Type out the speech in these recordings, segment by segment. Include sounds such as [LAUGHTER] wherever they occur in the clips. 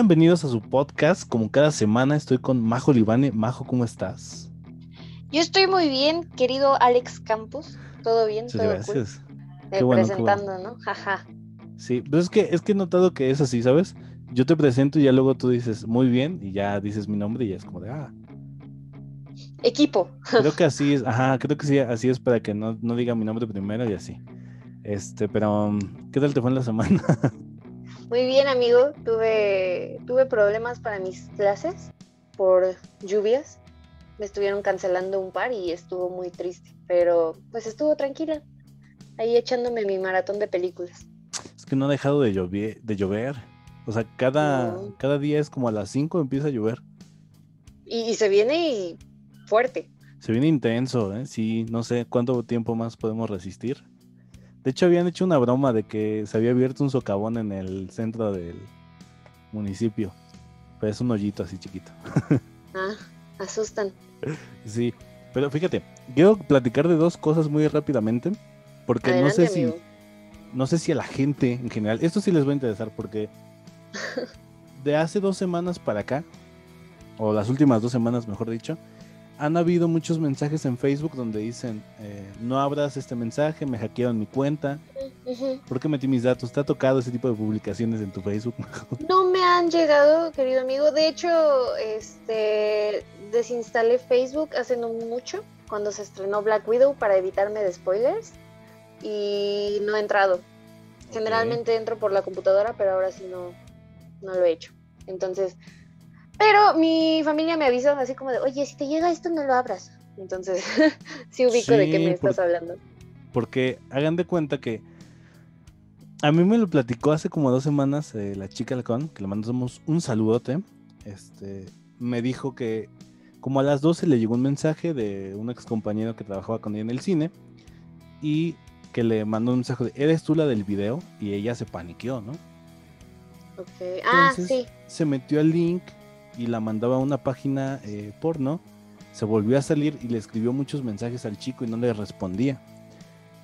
Bienvenidos a su podcast. Como cada semana estoy con Majo Libane. Majo, ¿cómo estás? Yo estoy muy bien, querido Alex Campos. ¿Todo bien? Muchas ¿Todo gracias. cool? Qué Eh, bueno, qué presentando, ¿no? Jaja. Sí, pero es que, es que he notado que es así, ¿sabes? Yo te presento y ya luego tú dices muy bien y ya dices mi nombre y ya es como de, ah, Equipo. creo que [LAUGHS] así es, ajá, creo que sí, así es para que no, no diga mi nombre primero y así. Este, pero, ¿qué tal te fue en la semana? [LAUGHS] Muy bien, amigo. Tuve, tuve problemas para mis clases por lluvias. Me estuvieron cancelando un par y estuvo muy triste. Pero pues estuvo tranquila. Ahí echándome mi maratón de películas. es que no ha dejado de llover, de llover. O sea, cada, No. cada día es como a las 5 empieza a llover. Y, y se viene y fuerte. Se viene intenso, ¿eh? Sí, no sé cuánto tiempo más podemos resistir. De hecho, habían hecho una broma de que se había abierto un socavón en el centro del municipio. Pero es un hoyito así chiquito. [LAUGHS] Ah, asustan. Sí, pero fíjate, quiero platicar de dos cosas muy rápidamente. Porque Adelante, no sé si, no sé si a la gente en general, esto sí les va a interesar porque [LAUGHS] de hace dos semanas para acá, o las últimas dos semanas mejor dicho, han habido muchos mensajes en Facebook donde dicen, eh, no abras este mensaje, me hackearon mi cuenta, Ujú. ¿por qué metí mis datos? ¿Te ha tocado ese tipo de publicaciones en tu Facebook? [LAUGHS] No me han llegado, querido amigo. De hecho, este desinstalé Facebook hace no mucho, cuando se estrenó Black Widow para evitarme de spoilers. Y no he entrado. Generalmente entro por la computadora, pero ahora sí no, no lo he hecho. Entonces, pero mi familia me avisó así como de, oye, si te llega esto, no lo abras. Entonces, [LAUGHS] sí ubico de qué me por- estás hablando. Porque hagan de cuenta que a mí me lo platicó hace como dos semanas eh, la chica Halcón, que le mandamos un saludote. Este, me dijo que como a las 12 le llegó un mensaje de un ex compañero que trabajaba con ella en el cine y que le mandó un mensaje de, ¿eres tú la del video? Y ella se paniqueó, ¿no? Ok. Ah, Entonces, sí. Se metió al link y la mandaba a una página eh, porno. Se volvió a salir y le escribió muchos mensajes al chico y no le respondía.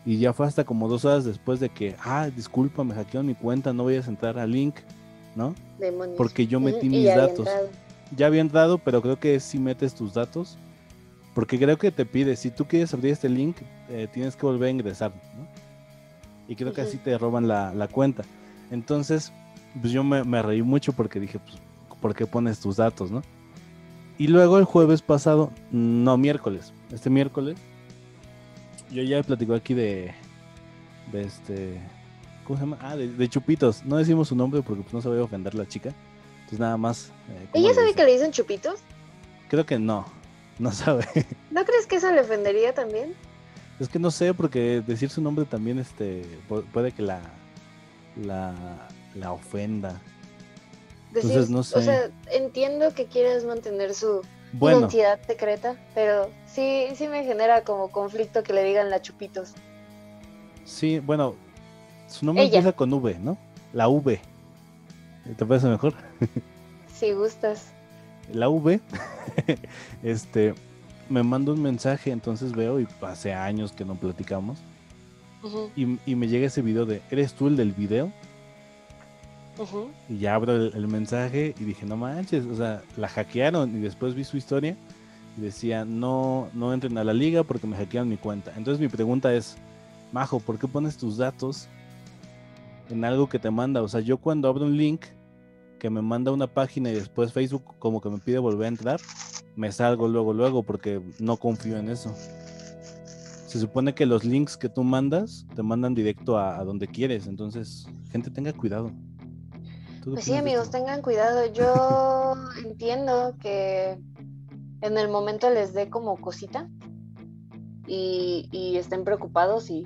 Y ya fue hasta como dos horas después de que, ah, disculpa, me hackearon mi cuenta, no vayas a entrar al link, ¿no? Demonios. Porque yo metí mis ya había datos. entrado. Ya había entrado, pero creo que si metes tus datos, porque creo que te pide, si tú quieres abrir este link, eh, tienes que volver a ingresar, ¿no? Y creo que así te roban la, la cuenta. Entonces, pues yo me, me reí mucho porque dije, pues, ¿por qué pones tus datos, no? Y luego el jueves pasado, no, miércoles, este miércoles, yo ya platicó aquí de, de este, ¿cómo se llama? Ah, de, de Chupitos. No decimos su nombre porque pues, no se vaya a ofender la chica. Entonces nada más. eh, ¿cómo ¿Ella sabe que le dicen chupitos? Creo que no, no sabe. [LAUGHS] ¿No crees que eso le ofendería también? Es que no sé, porque decir su nombre también este, pu- puede que la, la, la ofenda. Decir, Entonces, no O sé. sea, entiendo que quieras mantener su Bueno, identidad secreta, pero sí, sí me genera como conflicto que le digan la chupitos. sí, bueno, su nombre Ella. empieza con V, ¿no? La V. ¿Te parece mejor? [LAUGHS] Si gustas. La V, [LAUGHS] este, me manda un mensaje, entonces veo y hace años que no platicamos. Y me llega ese video de, ¿eres tú el del video? Y ya abro el, mensaje y dije, no manches, o sea, la hackearon y después vi su historia y decía, no, no entren a la liga porque me hackearon mi cuenta. Entonces mi pregunta es, Majo, ¿por qué pones tus datos en algo que te manda? O sea, yo cuando abro un link que me manda una página y después Facebook como que me pide volver a entrar, me salgo luego, luego porque no confío en eso. Se supone que los links que tú mandas te mandan directo a donde quieres, entonces, gente, tenga cuidado. ¿Tú qué Pues sí, amigos, tengan cuidado. Yo [LAUGHS] entiendo que en el momento les dé como cosita y, y estén preocupados y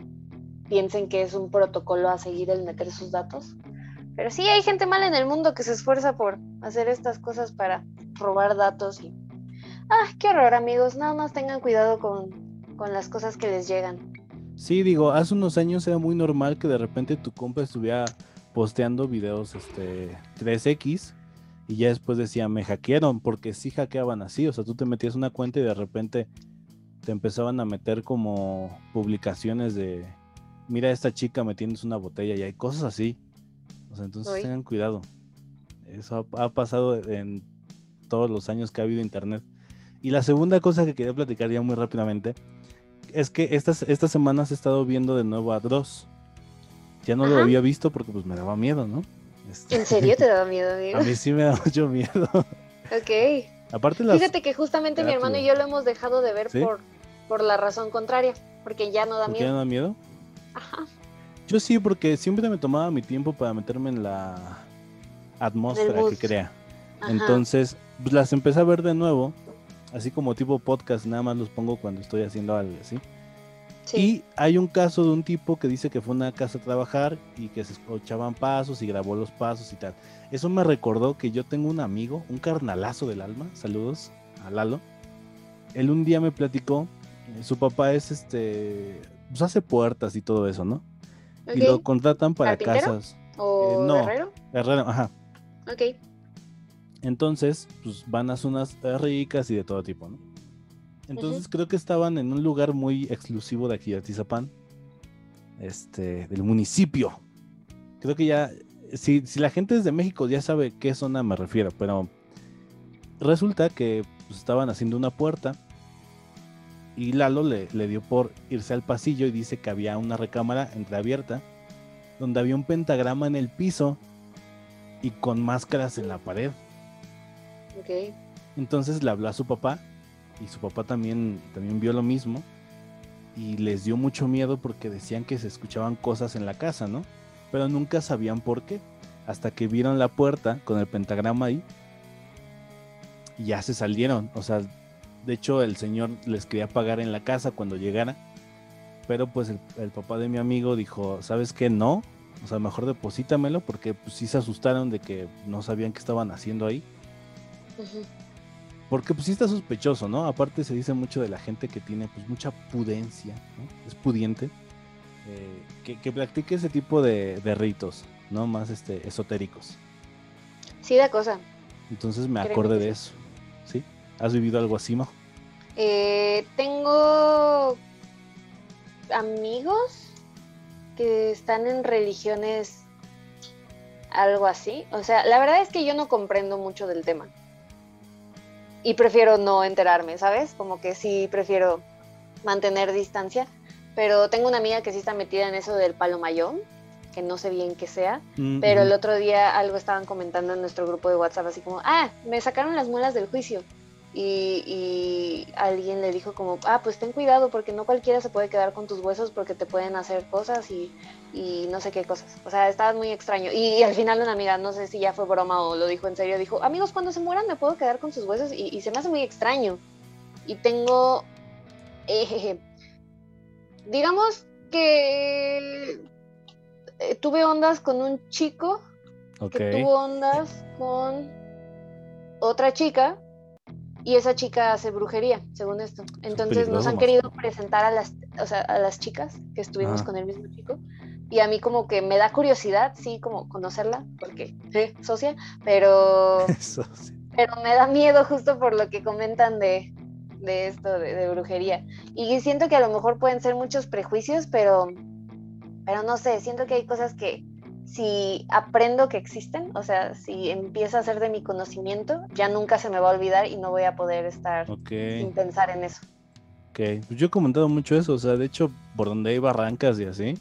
piensen que es un protocolo a seguir el meter sus datos. Pero sí, hay gente mala en el mundo que se esfuerza por hacer estas cosas para robar datos y... Ah, qué horror, amigos. Nada más tengan cuidado con, con las cosas que les llegan. Sí, digo, hace unos años era muy normal que de repente tu compa estuviera posteando videos este 3X y ya después decía, me hackearon, porque sí hackeaban así, o sea, tú te metías una cuenta y de repente te empezaban a meter como publicaciones de, mira esta chica metiéndose una botella y hay cosas así. O sea, entonces Uy. tengan cuidado. Eso ha, ha pasado en todos los años que ha habido internet. Y la segunda cosa que quería platicar ya muy rápidamente es que estas, estas semanas he estado viendo de nuevo a Dross. Ya no lo había visto porque pues me daba miedo, ¿no? Este, ¿En serio te daba miedo, amigo? [LAUGHS] A mí sí me da mucho miedo. Ok. Aparte las... Fíjate que justamente mi hermano y yo lo hemos dejado de ver ¿Sí? por, por la razón contraria, porque ya no da ¿Por qué me miedo. da miedo? Ajá. Yo sí, porque siempre me tomaba mi tiempo para meterme en la atmósfera que crea. Ajá. Entonces, pues las empecé a ver de nuevo, así como tipo podcast, nada más los pongo cuando estoy haciendo algo así. Sí. Y hay un caso de un tipo que dice que fue a una casa a trabajar y que se escuchaban pasos y grabó los pasos y tal. Eso me recordó que yo tengo un amigo, un carnalazo del alma, saludos a Lalo. Él un día me platicó, eh, su papá es este, pues hace puertas y todo eso, ¿no? Y lo contratan para casas. ¿O eh, no. guerrero? Herrero, ajá. Ok. Entonces, pues van a zonas ricas y de todo tipo, ¿no? Entonces creo que estaban en un lugar muy exclusivo de aquí de Atizapán, este, del municipio. Creo que ya, si, si la gente es de México ya sabe qué zona me refiero, pero resulta que pues, estaban haciendo una puerta y Lalo le, le dio por irse al pasillo y dice que había una recámara entreabierta donde había un pentagrama en el piso y con máscaras en la pared. Ok. Entonces le habló a su papá y su papá también, también vio lo mismo y les dio mucho miedo porque decían que se escuchaban cosas en la casa, ¿no? Pero nunca sabían por qué. Hasta que vieron la puerta con el pentagrama ahí y ya se salieron. O sea, de hecho el señor les quería pagar en la casa cuando llegara. Pero pues el, papá de mi amigo dijo, ¿sabes qué? No. O sea, mejor deposítamelo porque pues sí se asustaron de que no sabían qué estaban haciendo ahí. Porque pues sí está sospechoso, ¿no? Aparte se dice mucho de la gente que tiene pues mucha pudencia, ¿no? Es pudiente. eh, que, que practique ese tipo de, de ritos, ¿no? Más este, esotéricos. Sí, da cosa. Entonces me acordé de eso. ¿Sí? ¿Has vivido algo así, Majo? Eh, tengo amigos que están en religiones algo así. O sea, la verdad es que yo no comprendo mucho del tema. Y prefiero no enterarme, ¿sabes? Como que sí prefiero mantener distancia. Pero tengo una amiga que sí está metida en eso del palomayón, que no sé bien qué sea. Mm, Pero el otro día algo estaban comentando en nuestro grupo de WhatsApp, así como, ah, me sacaron las muelas del juicio. Y, y alguien le dijo como, ah, pues ten cuidado porque no cualquiera se puede quedar con tus huesos porque te pueden hacer cosas y, y no sé qué cosas. O sea, estaba muy extraño. Y, y al final una amiga, no sé si ya fue broma o lo dijo en serio, dijo, amigos, cuando se mueran me puedo quedar con sus huesos y, se me hace muy extraño. Y tengo, eh, digamos que eh, tuve ondas con un chico Ok. que tuvo ondas con otra chica y esa chica hace brujería, según esto. Entonces nos han querido presentar a las, o sea, a las chicas que estuvimos con el mismo chico y a mí como que me da curiosidad, sí, como conocerla, porque eh, socia, pero, [LAUGHS] pero me da miedo justo por lo que comentan de, de esto, de, de brujería. Y siento que a lo mejor pueden ser muchos prejuicios, pero, pero no sé, siento que hay cosas que si aprendo que existen, o sea, si empieza a ser de mi conocimiento, ya nunca se me va a olvidar y no voy a poder estar sin pensar en eso. Ok. Pues yo he comentado mucho eso. O sea, de hecho, por donde hay barrancas y así,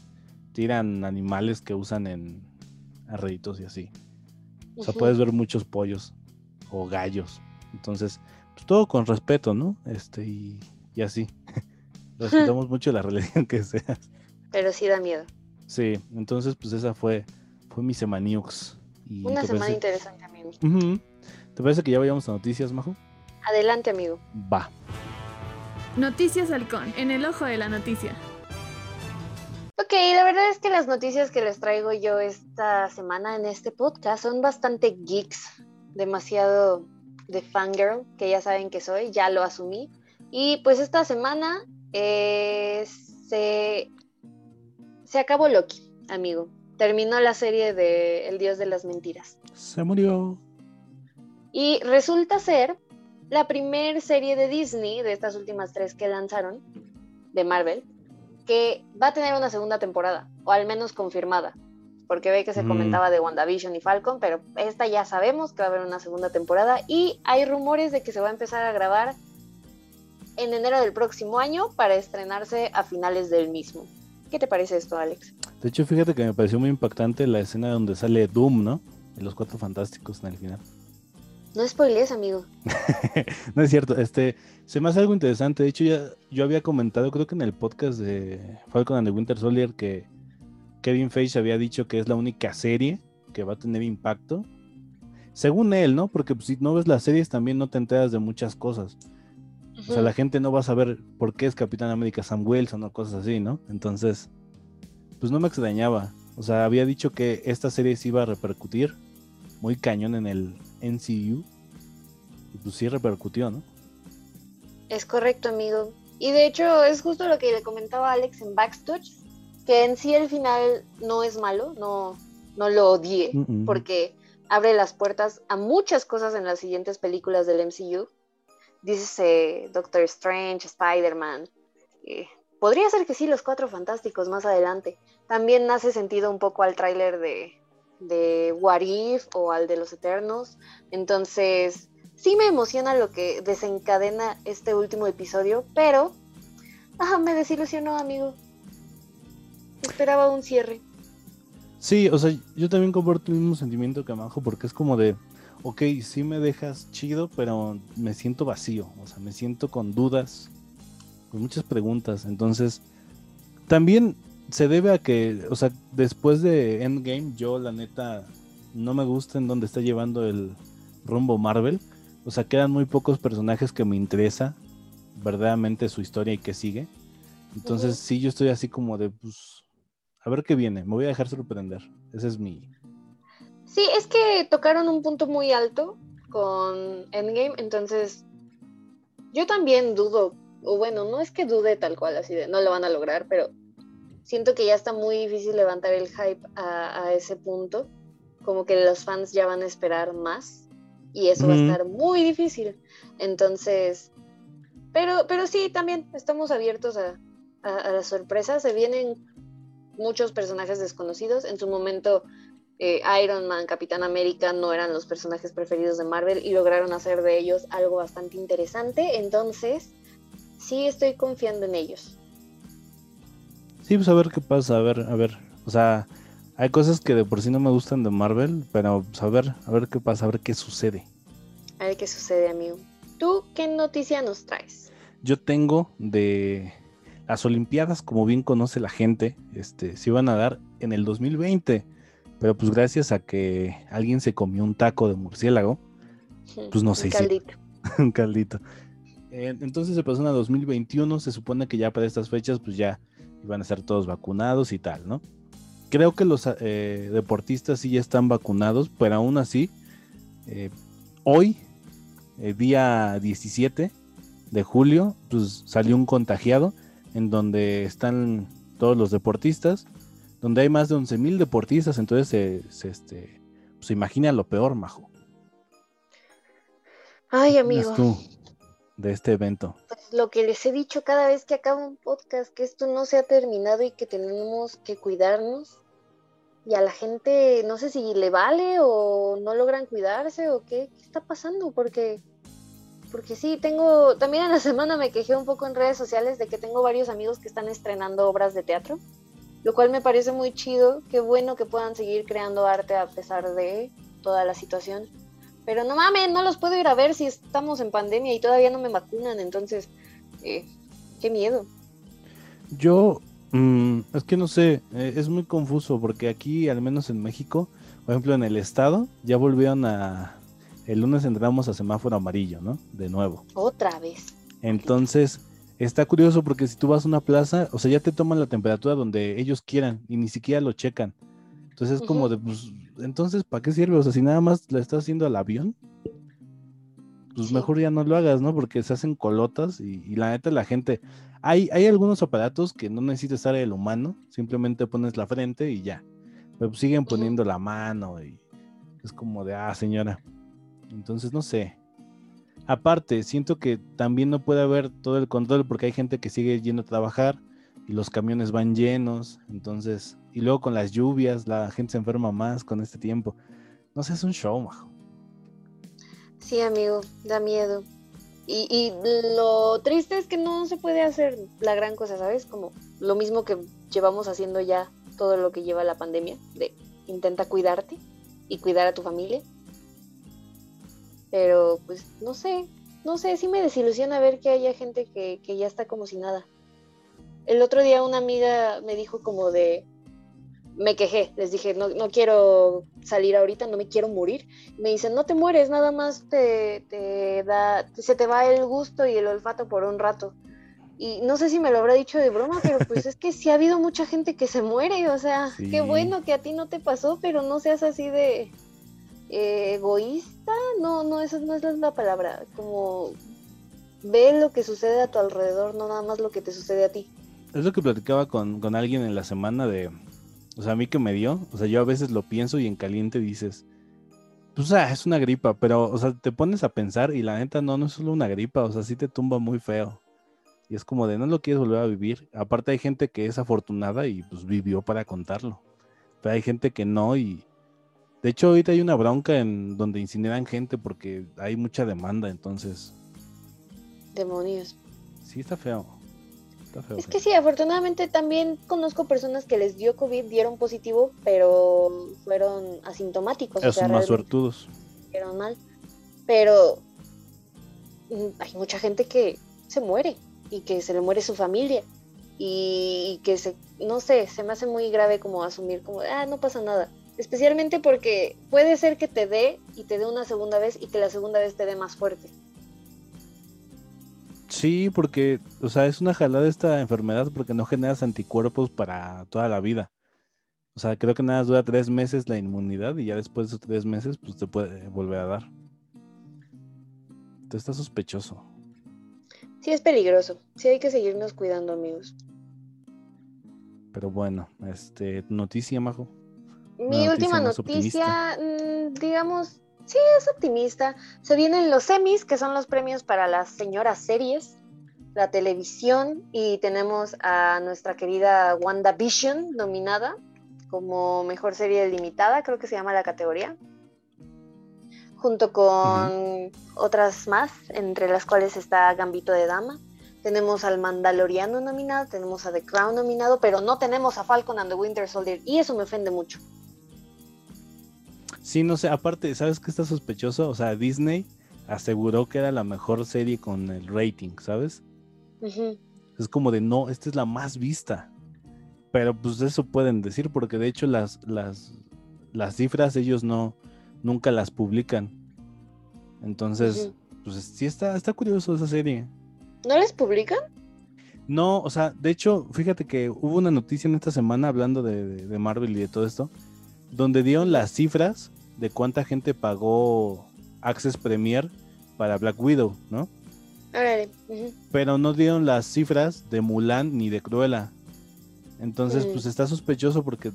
tiran animales que usan en arreditos y así. O sea, puedes ver muchos pollos o gallos. Entonces, pues todo con respeto, ¿no? Este, y, y así. [LAUGHS] Respetamos [LAUGHS] mucho la [LAUGHS] religión que seas. Pero sí da miedo. Sí, entonces, pues esa fue, fue mi semaniux. Y Una ¿te semana parece- interesante, amigo. ¿Te parece que ya vayamos a noticias, Majo? Adelante, amigo. Va. Noticias Halcón, en el ojo de la noticia. Ok, la verdad es que las noticias que les traigo yo esta semana en este podcast son bastante geeks, demasiado de fangirl, que ya saben que soy, ya lo asumí. Y pues esta semana eh, se, se acabó Loki, amigo. Terminó la serie de El Dios de las Mentiras. Se murió. Y resulta ser la primer serie de Disney, de estas últimas tres que lanzaron, de Marvel, que va a tener una segunda temporada, o al menos confirmada. porque ve que se Mm. comentaba de WandaVision y Falcon, pero esta ya sabemos que va a haber una segunda temporada y hay rumores de que se va a empezar a grabar en enero del próximo año para estrenarse a finales del mismo. ¿Qué te parece esto, Alex? De hecho, fíjate que me pareció muy impactante la escena donde sale Doom, ¿no? Y los cuatro fantásticos en el final. No spoilees, amigo. [LAUGHS] No es cierto, este, se me hace algo interesante. De hecho, ya yo había comentado, creo que en el podcast de Falcon and the Winter Soldier, que Kevin Feige había dicho que es la única serie que va a tener impacto. Según él, ¿no? Porque pues, si no ves las series también no te enteras de muchas cosas. O sea, la gente no va a saber por qué es Capitán América Sam Wilson o cosas así, ¿no? Entonces, pues no me extrañaba. O sea, había dicho que esta serie se iba a repercutir muy cañón en el NCU. Y pues sí repercutió, ¿no? Es correcto, amigo. Y de hecho es justo lo que le comentaba Alex en Backstouch, que en sí el final no es malo, no, no lo odié, Mm, mm. porque abre las puertas a muchas cosas en las siguientes películas del MCU. Dices Doctor Strange, Spider-Man. podría ser que sí, los cuatro fantásticos más adelante. También hace sentido un poco al tráiler de, de What If o al de los Eternos. Entonces, sí me emociona lo que desencadena este último episodio, pero ah, me desilusionó, amigo. Esperaba un cierre. Sí, o sea, yo también comparto el mismo sentimiento que Majo, porque es como de, ok, sí me dejas chido, pero me siento vacío, o sea, me siento con dudas, con muchas preguntas. Entonces, también se debe a que, o sea, después de Endgame, yo la neta no me gusta en dónde está llevando el rumbo Marvel. O sea, quedan muy pocos personajes que me interesa verdaderamente su historia y qué sigue. Entonces, sí, yo estoy así como de, pues, a ver qué viene, me voy a dejar sorprender. Ese es mi... Sí, es que tocaron un punto muy alto con Endgame, entonces yo también dudo, o bueno, no es que dude tal cual, así de no lo van a lograr, pero siento que ya está muy difícil levantar el hype a, a ese punto, como que los fans ya van a esperar más y eso va a estar muy difícil. Entonces, pero, pero sí, también estamos abiertos a, a, a las sorpresas, se vienen muchos personajes desconocidos, en su momento eh, Iron Man, Capitán América no eran los personajes preferidos de Marvel y lograron hacer de ellos algo bastante interesante. Entonces, sí estoy confiando en ellos. Sí, pues a ver qué pasa, a ver, a ver. O sea, hay cosas que de por sí no me gustan de Marvel, pero pues, a ver, a ver qué pasa, a ver qué sucede. A ver qué sucede, amigo. ¿Tú qué noticia nos traes? Yo tengo de las Olimpiadas, como bien conoce la gente, este, se iban a dar en el 2020, pero pues gracias a que alguien se comió un taco de murciélago, Pues no sé caldito. [LAUGHS] un caldito. Eh, entonces se pasó a 2021, se supone que ya para estas fechas pues ya iban a estar todos vacunados y tal, ¿no? Creo que los eh, deportistas sí ya están vacunados, pero aún así, eh, hoy, eh, día 17 de julio, pues salió un contagiado en donde están todos los deportistas, donde hay más de 11 mil deportistas, entonces se, se, este, se imagina lo peor, Majo. Ay, ¿Qué amigo. tú de este evento? Pues lo que les he dicho cada vez que acabo un podcast, que esto no se ha terminado y que tenemos que cuidarnos. Y a la gente, no sé si le vale o no logran cuidarse o qué, qué está pasando, porque, porque sí, tengo, también en la [LAUGHS] semana me quejé un poco en redes sociales de que tengo varios amigos que están estrenando obras de teatro, lo cual me parece muy chido, qué bueno que puedan seguir creando arte a pesar de toda la situación. Pero no mames, no los puedo ir a ver si estamos en pandemia y todavía no me vacunan, entonces, eh, qué miedo. Yo, mm, es que no sé, eh, es muy confuso porque aquí, al menos en México, por ejemplo en el estado, ya volvieron a... El lunes entramos a semáforo amarillo, ¿no? De nuevo. Otra vez. Entonces, está curioso porque si tú vas a una plaza, o sea, ya te toman la temperatura donde ellos quieran y ni siquiera lo checan. Entonces es como de, pues, entonces, ¿para qué sirve? O sea, si nada más la estás haciendo al avión, pues mejor ya no lo hagas, ¿no? Porque se hacen colotas y, y la neta la gente... Hay, hay algunos aparatos que no necesitas estar el humano, simplemente pones la frente y ya. Pero pues siguen poniendo la mano y es como de, ah, señora. Entonces, no sé. Aparte, siento que también no puede haber todo el control porque hay gente que sigue yendo a trabajar, y los camiones van llenos, entonces, y luego con las lluvias, la gente se enferma más con este tiempo. No sé, es un show, majo. Sí, amigo, da miedo. Y, y lo triste es que no se puede hacer la gran cosa, ¿sabes? Como lo mismo que llevamos haciendo ya todo lo que lleva la pandemia, de intenta cuidarte y cuidar a tu familia. Pero pues no sé, no sé, sí me desilusiona ver que haya gente que, que ya está como si nada. El otro día una amiga me dijo como de, me quejé, les dije, no, no quiero salir ahorita, no me quiero morir. Me dicen, no te mueres, nada más te, te da, se te va el gusto y el olfato por un rato. Y no sé si me lo habrá dicho de broma, pero pues es que sí ha habido mucha gente que se muere, o sea, Sí. qué bueno que a ti no te pasó, pero no seas así de eh, egoísta, no, no, esa no es la palabra, como ve lo que sucede a tu alrededor, no nada más lo que te sucede a ti. Es lo que platicaba con, con alguien en la semana de, o sea, a mí que me dio, o sea, yo a veces lo pienso y en caliente dices, pues es una gripa, pero, o sea, te pones a pensar y la neta no, no es solo una gripa, o sea, sí te tumba muy feo. Y es como de, no lo quieres volver a vivir. Aparte hay gente que es afortunada y pues vivió para contarlo. Pero hay gente que no y... De hecho, ahorita hay una bronca en donde incineran gente porque hay mucha demanda, entonces... Demonios. Sí, está feo. Está feo. Es feo. que sí, afortunadamente también conozco personas que les dio COVID, dieron positivo, pero fueron asintomáticos. o Esos sea, son más suertudos. estuvieron mal. Pero mm, hay mucha gente que se muere y que se le muere su familia y que se, no sé, se me hace muy grave como asumir como, ah, no pasa nada. Especialmente porque puede ser que te dé y te dé una segunda vez y que la segunda vez te dé más fuerte. Sí, porque, o sea, es una jalada esta enfermedad porque no generas anticuerpos para toda la vida. O sea, creo que nada más dura tres meses la inmunidad y ya después de esos tres meses, pues te puede volver a dar. Entonces está sospechoso. Sí es peligroso, sí hay que seguirnos cuidando amigos. Pero bueno, este, noticia, Majo. Mi noticia última noticia, mm, digamos, sí es optimista. Se vienen los semis, que son los premios para las señoras series, la televisión, y tenemos a nuestra querida WandaVision nominada como mejor serie limitada, creo que se llama la categoría, junto con otras más, entre las cuales está Gambito de Dama. Tenemos al Mandaloriano nominado, tenemos a The Crown nominado, pero no tenemos a Falcon and the Winter Soldier, y eso me ofende mucho. Sí, no sé, aparte, ¿sabes qué está sospechoso? O sea, Disney aseguró que era la mejor serie con el rating, ¿sabes? Es como de, no, esta es la más vista. Pero pues eso pueden decir, porque de hecho las, las, las cifras ellos no, nunca las publican. Entonces, pues sí está, está curioso esa serie. ¿No les publican? No, o sea, de hecho, fíjate que hubo una noticia en esta semana hablando de, de- de Marvel y de todo esto, donde dieron las cifras de cuánta gente pagó Access Premier para Black Widow, ¿no? Pero no dieron las cifras de Mulan ni de Cruella. Entonces, Mm. pues está sospechoso porque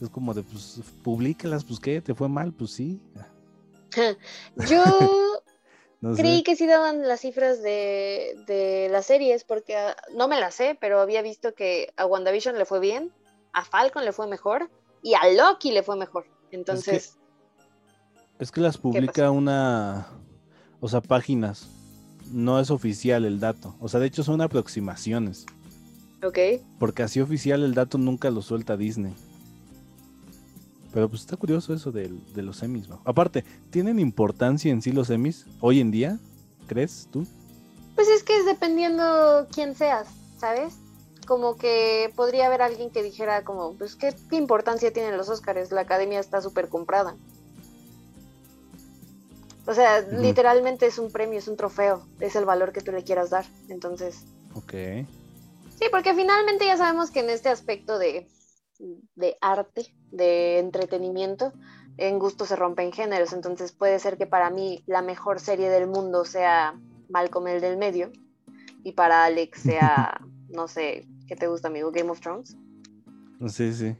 es como de, pues, publícalas, pues, ¿qué? ¿Te fue mal? Pues sí. [LAUGHS] Yo [LAUGHS] No creí sé. que sí daban las cifras de, de las series, porque ah, no me las sé, pero había visto que a WandaVision le fue bien, a Falcon le fue mejor y a Loki le fue mejor. Entonces, Es que las publica una, o sea, páginas. No es oficial el dato. O sea, de hecho son aproximaciones. ok. Porque así oficial el dato nunca lo suelta Disney. Pero pues está curioso eso de, los semis, ¿no? Aparte, ¿tienen importancia en sí los semis hoy en día? ¿Crees tú? Pues es que es dependiendo quién seas, ¿sabes? Como que podría haber alguien que dijera como, pues qué, qué importancia tienen los Óscares, la academia está súper comprada. O sea, literalmente es un premio, es un trofeo, es el valor que tú le quieras dar. Entonces, Ok. sí, porque finalmente ya sabemos que en este aspecto de, de arte, de entretenimiento, en gusto se rompen géneros. Entonces puede ser que para mí la mejor serie del mundo sea Malcolm el del medio y para Alex [LAUGHS] sea, no sé, ¿qué te gusta, amigo? Game of Thrones. Sí, sí.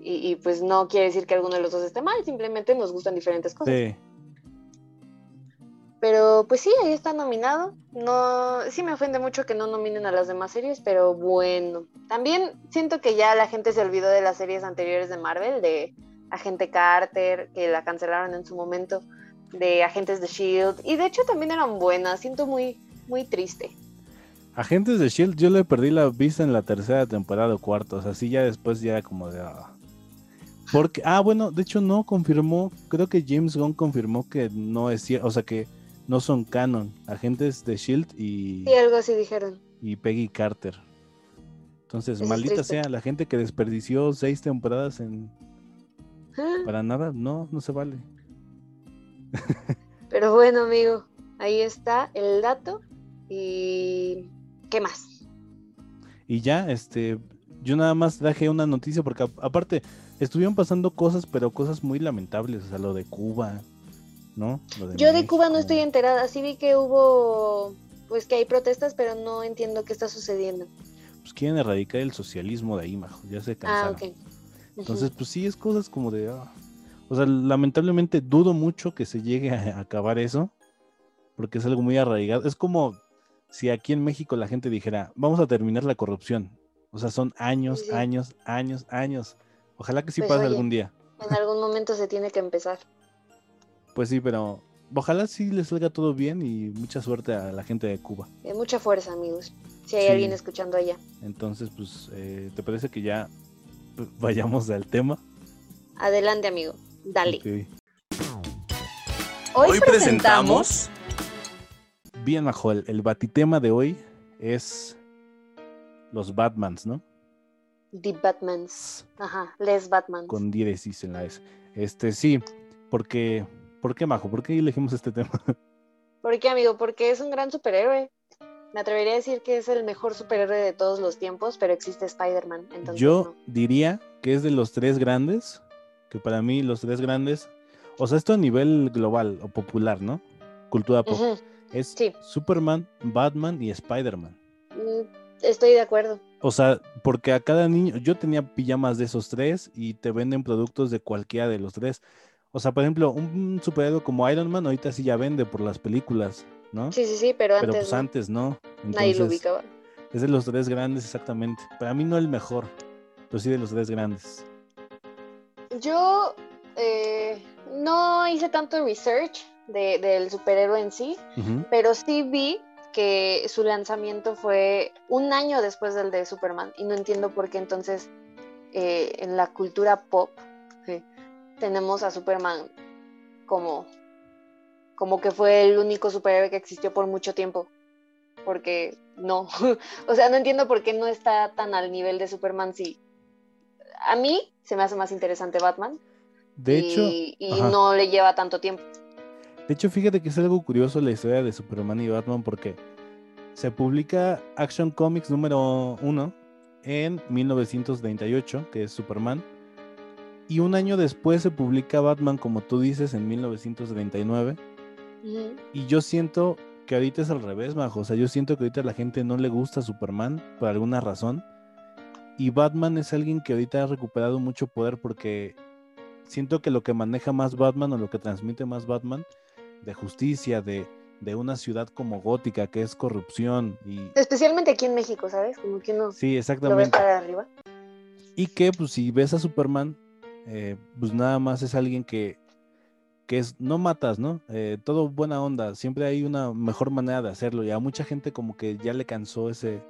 Y, y, pues no quiere decir que alguno de los dos esté mal, simplemente nos gustan diferentes cosas. Sí. Pero pues sí, ahí está nominado. No, sí me ofende mucho que no nominen a las demás series, pero bueno. También siento que ya la gente se olvidó de las series anteriores de Marvel, de Agente Carter, que la cancelaron en su momento, de Agentes de Shield, y de hecho también eran buenas. Siento muy, muy triste. Agentes de Shield, yo le perdí la vista en la tercera temporada o cuarta, o sea, sí ya después ya como de... ah. Porque, ah, bueno, de hecho no confirmó, creo que James Gunn confirmó que no es cierto, o sea que no son canon, agentes de Shield y, Sí, algo así dijeron. y Peggy Carter. Entonces, Eso maldita sea, la gente que desperdició seis temporadas en Ah, para nada, no, no se vale. [LAUGHS] Pero bueno, amigo, ahí está el dato. ¿Y qué más? Y ya, este, yo nada más traje una noticia porque aparte estuvieron pasando cosas, pero cosas muy lamentables, o sea, lo de Cuba, Yo de Cuba no estoy enterada. Sí vi que hubo, pues que hay protestas, pero no entiendo qué está sucediendo. Pues quieren erradicar el socialismo de ahí, majo, ya se Ah, cansaron. ok. Ujú. Entonces, pues sí, es cosas como de... ah. O sea, lamentablemente dudo mucho que se llegue a acabar eso, porque es algo muy arraigado. Es como si aquí en México la gente dijera, vamos a terminar la corrupción. O sea, son años, Sí, sí. años, años, años. Ojalá que sí Pues, pase oye. algún día. En algún momento se tiene que empezar. Pues sí, pero ojalá sí les salga todo bien y mucha suerte a la gente de Cuba. Eh, mucha fuerza, amigos. Si hay Sí. alguien escuchando allá. Entonces, pues, eh, ¿te parece que ya [LAUGHS] vayamos al tema? Adelante, amigo. Dale. Hoy, presentamos Bien, Majo, el, el batitema de hoy es los Batmans, ¿no? The Batmans. Ajá, Les Batmans. Con diéresis en la S. Este, sí, porque, ¿por qué, Majo? ¿Por qué elegimos este tema? [LAUGHS] ¿Por qué, amigo? Porque es un gran superhéroe. Me atrevería a decir que es el mejor superhéroe de todos los tiempos, pero existe Spider-Man. Entonces, Yo diría que es de los tres grandes, que para mí los tres grandes, o sea, esto a nivel global o popular, ¿no? Cultura Es Sí. Superman, Batman y Spider-Man. Mm, Estoy de acuerdo. O sea, porque a cada niño, yo tenía pijamas de esos tres y te venden productos de cualquiera de los tres. O sea, por ejemplo, un superhéroe como Iron Man ahorita sí ya vende por las películas, ¿no? Sí, sí, sí, pero Pero antes pues no. antes no. nadie lo Entonces, ubicaba. es de los tres grandes exactamente. Para mí no el mejor, pero sí de los tres grandes. Yo eh, no hice tanto research de- del superhéroe en sí, pero sí vi que su lanzamiento fue un año después del de Superman y no entiendo por qué entonces eh, en la cultura pop tenemos a Superman como, como que fue el único superhéroe que existió por mucho tiempo. Porque no, [LAUGHS] o sea, no entiendo por qué no está tan al nivel de Superman si a mí se me hace más interesante Batman De hecho, y no le lleva tanto tiempo. De hecho, fíjate que es algo curioso la historia de Superman y Batman porque se publica Action Comics número 1 en 1938, que es Superman, y un año después se publica Batman, como tú dices, en 1939. Ujú. Y yo siento que ahorita es al revés, Majo. O sea, yo siento que ahorita a la gente no le gusta Superman por alguna razón. Y Batman es alguien que ahorita ha recuperado mucho poder porque siento que lo que maneja más Batman o lo que transmite más Batman de justicia, de, de una ciudad como gótica, que es corrupción y... Especialmente aquí en México, ¿sabes? Como que uno Sí, lo ve exactamente. para arriba. Y que pues si ves a Superman, eh, pues nada más es alguien que, que es, no matas, ¿no? Eh, todo buena onda, siempre hay una mejor manera de hacerlo y a mucha gente como que ya le cansó ese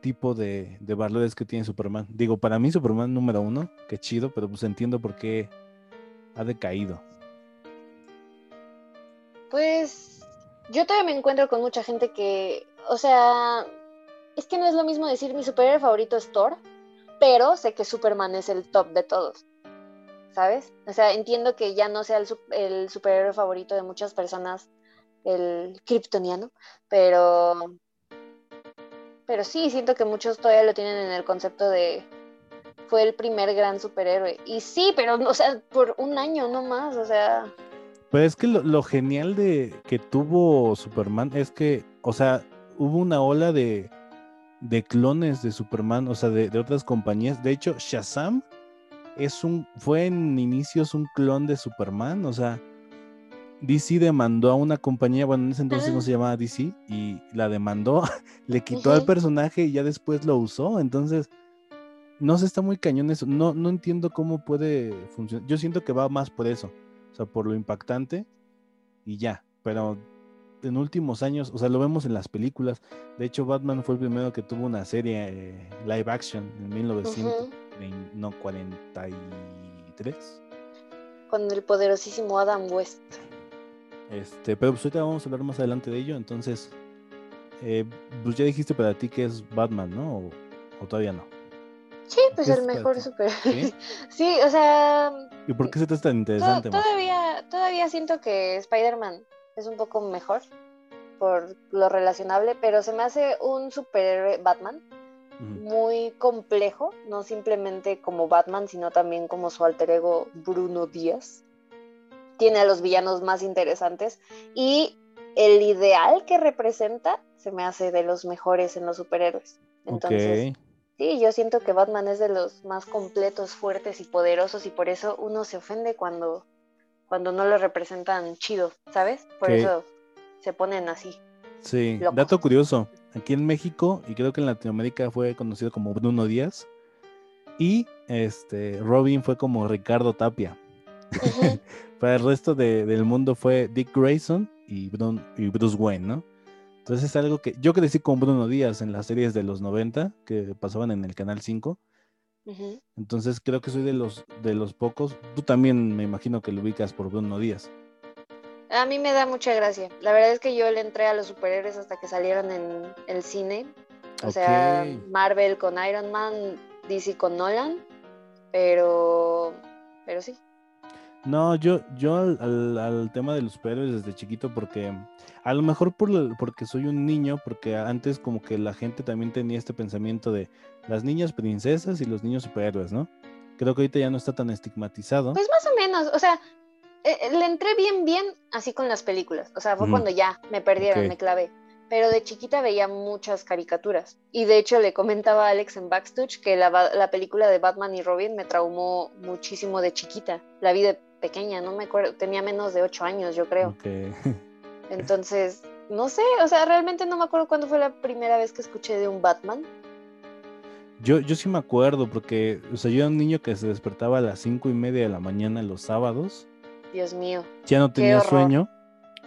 tipo de, de valores que tiene Superman. Digo, para mí Superman número uno, qué chido, pero pues entiendo por qué ha decaído. Pues yo todavía me encuentro con mucha gente que, o sea, es que no es lo mismo decir mi superhéroe favorito es Thor, pero sé que Superman es el top de todos, ¿sabes? O sea, entiendo que ya no sea el, el superhéroe favorito de muchas personas, el kryptoniano, pero, pero sí, siento que muchos todavía lo tienen en el concepto de fue el primer gran superhéroe. Y sí, pero, o sea, por un año no más, o sea... Pero es que lo, lo genial de que tuvo Superman es que, o sea, hubo una ola de, de clones de Superman, o sea, de, de otras compañías. De hecho, Shazam es un, fue en inicios un clon de Superman, o sea, DC demandó a una compañía, bueno, en ese entonces no Ah. se llamaba DC, y la demandó, [LAUGHS] le quitó al personaje y ya después lo usó. Entonces, no sé, está muy cañón eso. No, no entiendo cómo puede funcionar. Yo siento que va más por eso, o sea, por lo impactante y ya. Pero en últimos años, o sea, lo vemos en las películas. De hecho, Batman fue el primero que tuvo una serie eh, live action en 1900, no, 43. Con el poderosísimo Adam West. Este, pero pues ahorita vamos a hablar más adelante de ello. Entonces, eh, pues ya dijiste para ti que es Batman, ¿no? O, o todavía no. Sí, pues ¿Qué el es mejor super. ¿Sí? [LAUGHS] Sí, o sea, ¿Y por qué se te hace tan interesante? Todavía, todavía siento que Spider-Man es un poco mejor por lo relacionable, pero se me hace un superhéroe Batman. Muy complejo, no simplemente como Batman, sino también como su alter ego Bruno Díaz. Tiene a los villanos más interesantes y el ideal que representa se me hace de los mejores en los superhéroes. Entonces, sí, yo siento que Batman es de los más completos, fuertes y poderosos y por eso uno se ofende cuando, cuando no lo representan chido, ¿sabes? Por eso se ponen así. Sí, dato curioso. Aquí en México, y creo que en Latinoamérica fue conocido como Bruno Díaz. Y este Robin fue como Ricardo Tapia. [LAUGHS] Para el resto de- del mundo fue Dick Grayson y, Brun- y Bruce Wayne, ¿no? Entonces es algo que yo crecí con Bruno Díaz en las series de los 90 que pasaban en el Canal 5. Ujú. Entonces creo que soy de los, de los pocos. Tú también me imagino que lo ubicas por Bruno Díaz. A mí me da mucha gracia. La verdad es que yo le entré a los superhéroes hasta que salieron en el cine. O sea. Marvel con Iron Man, DC con Nolan. Pero, pero sí. No, yo, yo al, al- al tema de los superhéroes desde chiquito, porque a lo mejor por, porque soy un niño, porque antes como que la gente también tenía este pensamiento de las niñas princesas y los niños superhéroes, ¿no? Creo que ahorita ya no está tan estigmatizado. Pues más o menos. O sea, eh, le entré bien, bien así con las películas. O sea, fue cuando ya me perdieron, me clavé. Pero de chiquita veía muchas caricaturas. Y de hecho le comentaba a Alex en Backstage que la, la película de Batman y Robin me traumó muchísimo de chiquita. La vi de pequeña, no me acuerdo. Tenía menos de ocho años, yo creo. [LAUGHS] Entonces, no sé, o sea, realmente no me acuerdo cuándo fue la primera vez que escuché de un Batman. Yo, yo sí me acuerdo, porque, o sea, yo era un niño que se despertaba a las cinco y media de la mañana los sábados. Dios mío. ya no tenía sueño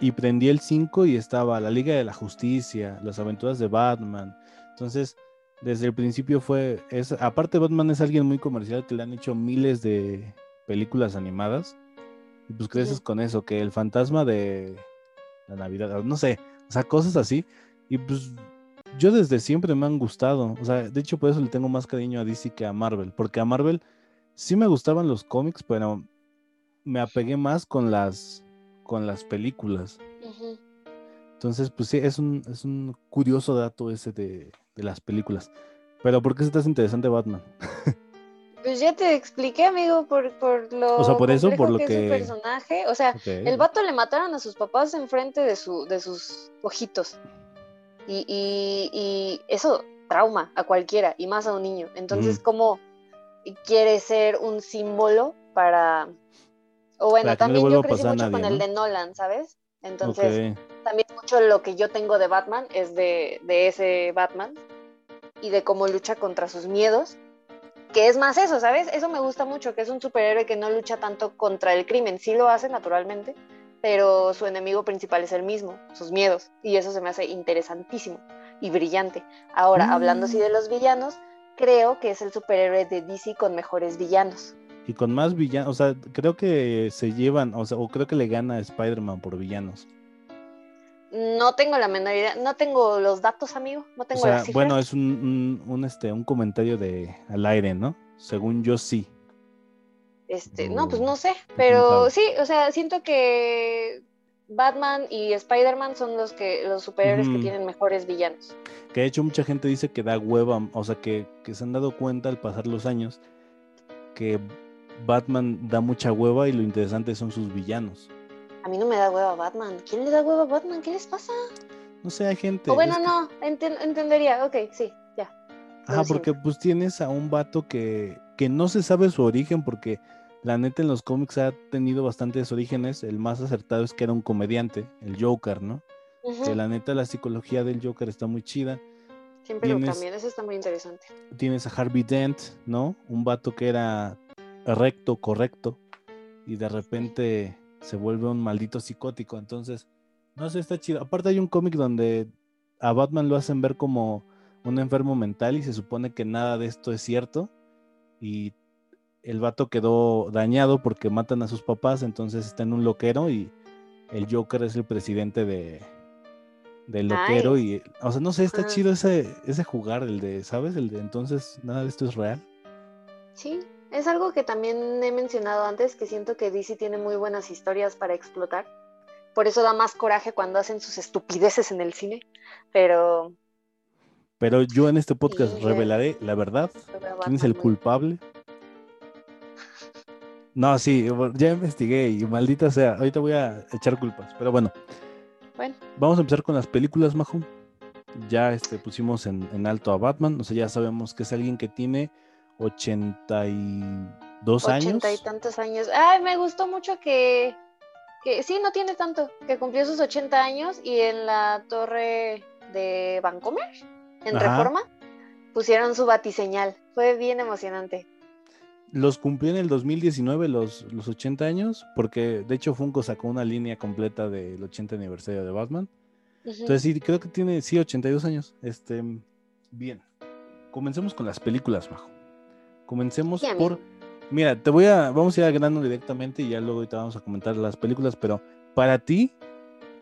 y prendí el 5 y estaba la Liga de la Justicia, las aventuras de Batman. Entonces, desde el principio fue, es, aparte Batman es alguien muy comercial que le han hecho miles de películas animadas y pues creces con eso, que el fantasma de la Navidad, no sé, o sea, cosas así y pues yo desde siempre me han gustado, o sea, de hecho por eso le tengo más cariño a DC que a Marvel, porque a Marvel sí me gustaban los cómics, pero me apegué más con las con las películas. Entonces, pues sí, es un, es un curioso dato ese de, de las películas. Pero ¿por qué se te hace interesante Batman? [LAUGHS] Pues ya te expliqué, amigo, por, por lo O sea, por eso, por lo que es su personaje. O sea, el vato le mataron a sus papás enfrente de, su, de sus ojitos. Y, y- y eso trauma a cualquiera, y más a un niño. Entonces. ¿cómo quiere ser un símbolo para... O bueno, no también yo crecí mucho con el de Nolan, ¿sabes? Entonces, también mucho lo que yo tengo de Batman es de, de ese Batman y de cómo lucha contra sus miedos. Que es más eso, ¿sabes? Eso me gusta mucho, que es un superhéroe que no lucha tanto contra el crimen. Sí lo hace naturalmente, pero su enemigo principal es el mismo, sus miedos. Y eso se me hace interesantísimo y brillante. Ahora, hablando así Mm. de los villanos, creo que es el superhéroe de DC con mejores villanos. Y con más villanos, o sea, creo que se llevan, o sea, o creo que le gana a Spider-Man por villanos. No tengo la menor idea, no tengo los datos, amigo, no O tengo sea, las cifras. bueno, es un, un, un, este, un comentario de al aire, ¿no? Según yo sí. Este, No, no, pues no sé, pero sí, o sea, siento que Batman y Spider-Man son los que los superhéroes que tienen mejores villanos. Que de hecho mucha gente dice que da hueva, o sea, que, que se han dado cuenta al pasar los años que Batman da mucha hueva y lo interesante son sus villanos. A mí no me da hueva Batman. ¿Quién le da hueva a Batman? ¿Qué les pasa? No sé, hay gente. o bueno, es que- no, enten- entendería. Ok, sí, ya. Ajá, porque pues tienes a un vato que, que no se sabe su origen porque la neta en los cómics ha tenido bastantes orígenes. El más acertado es que era un comediante, el Joker, ¿no? Que la neta la psicología del Joker está muy chida. Siempre lo cambian, eso está muy interesante. Tienes a Harvey Dent, ¿no? Un vato que era recto, correcto, y de repente se vuelve un maldito psicótico. Entonces, no sé, está chido. Aparte hay un cómic donde a Batman lo hacen ver como un enfermo mental y se supone que nada de esto es cierto. Y el vato quedó dañado porque matan a sus papás, entonces está en un loquero y el Joker es el presidente de del loquero y o sea, no sé, está chido ese ese jugar el de, ¿sabes? El de entonces nada de esto es real. Sí, es algo que también he mencionado antes que siento que DC tiene muy buenas historias para explotar. Por eso da más coraje cuando hacen sus estupideces en el cine, pero pero yo en este podcast revelaré la verdad, quién es el culpable no, sí, ya investigué y maldita sea, ahorita voy a echar culpas, pero bueno. Bueno. Vamos a empezar con las películas, Majo. Ya este, pusimos en, alto a Batman, o sea, ya sabemos que es alguien que tiene 82 años. 80 y tantos años. Ay, me gustó mucho que, que sí, no tiene tanto, que cumplió sus 80 años y en la torre de Vancomer, en Reforma, pusieron su batiseñal. Fue bien emocionante los cumplió en el 2019, los, los 80 años, porque de hecho Funko sacó una línea completa del 80 aniversario de Batman. Entonces sí, creo que tiene, sí, 82 años. Este, bien. Comencemos con las películas, Majo. Comencemos por... Mira, te voy a, vamos a ir al grano directamente y ya luego te vamos a comentar las películas, pero para ti,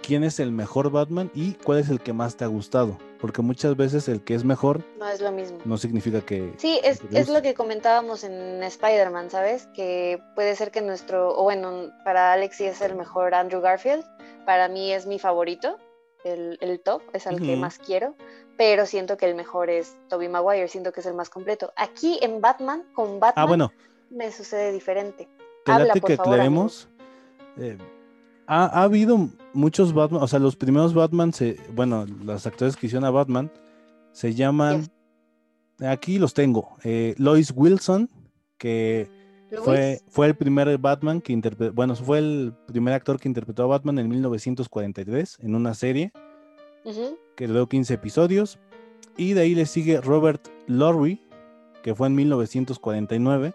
quién es el mejor Batman y cuál es el que más te ha gustado. Porque muchas veces el que es mejor no es lo mismo. No significa que... Sí, es, es lo que comentábamos en Spider-Man, ¿sabes? Que puede ser que nuestro, o bueno, para Alex sí es el mejor Andrew Garfield, para mí es mi favorito, el, el top, es el que más quiero, pero siento que el mejor es Tobey Maguire, siento que es el más completo. Aquí en Batman, con Batman, ah, bueno. me sucede diferente. Te Habla, por que favor, ha, habido muchos Batman, o sea, los primeros Batman, se, bueno, los actores que hicieron a Batman se llaman, aquí los tengo, eh, Lois Wilson, que fue, fue el primer Batman que interpretó, bueno, fue el primer actor que interpretó a Batman en 1943 en una serie que duró 15 episodios. Y de ahí le sigue Robert Lowry, que fue en 1949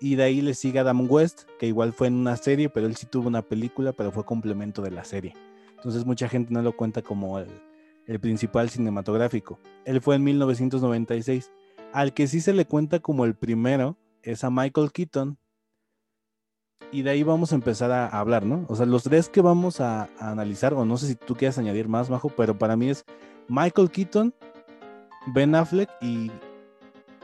y de ahí le sigue Adam West, que igual fue en una serie, pero él sí tuvo una película, pero fue complemento de la serie. Entonces mucha gente no lo cuenta como el, principal cinematográfico. Él fue en 1996. Al que sí se le cuenta como el primero es a Michael Keaton. Y de ahí vamos a empezar a, hablar, ¿no? O sea, los tres que vamos a, analizar, o no sé si tú quieres añadir más, Majo, pero para mí es Michael Keaton, Ben Affleck y...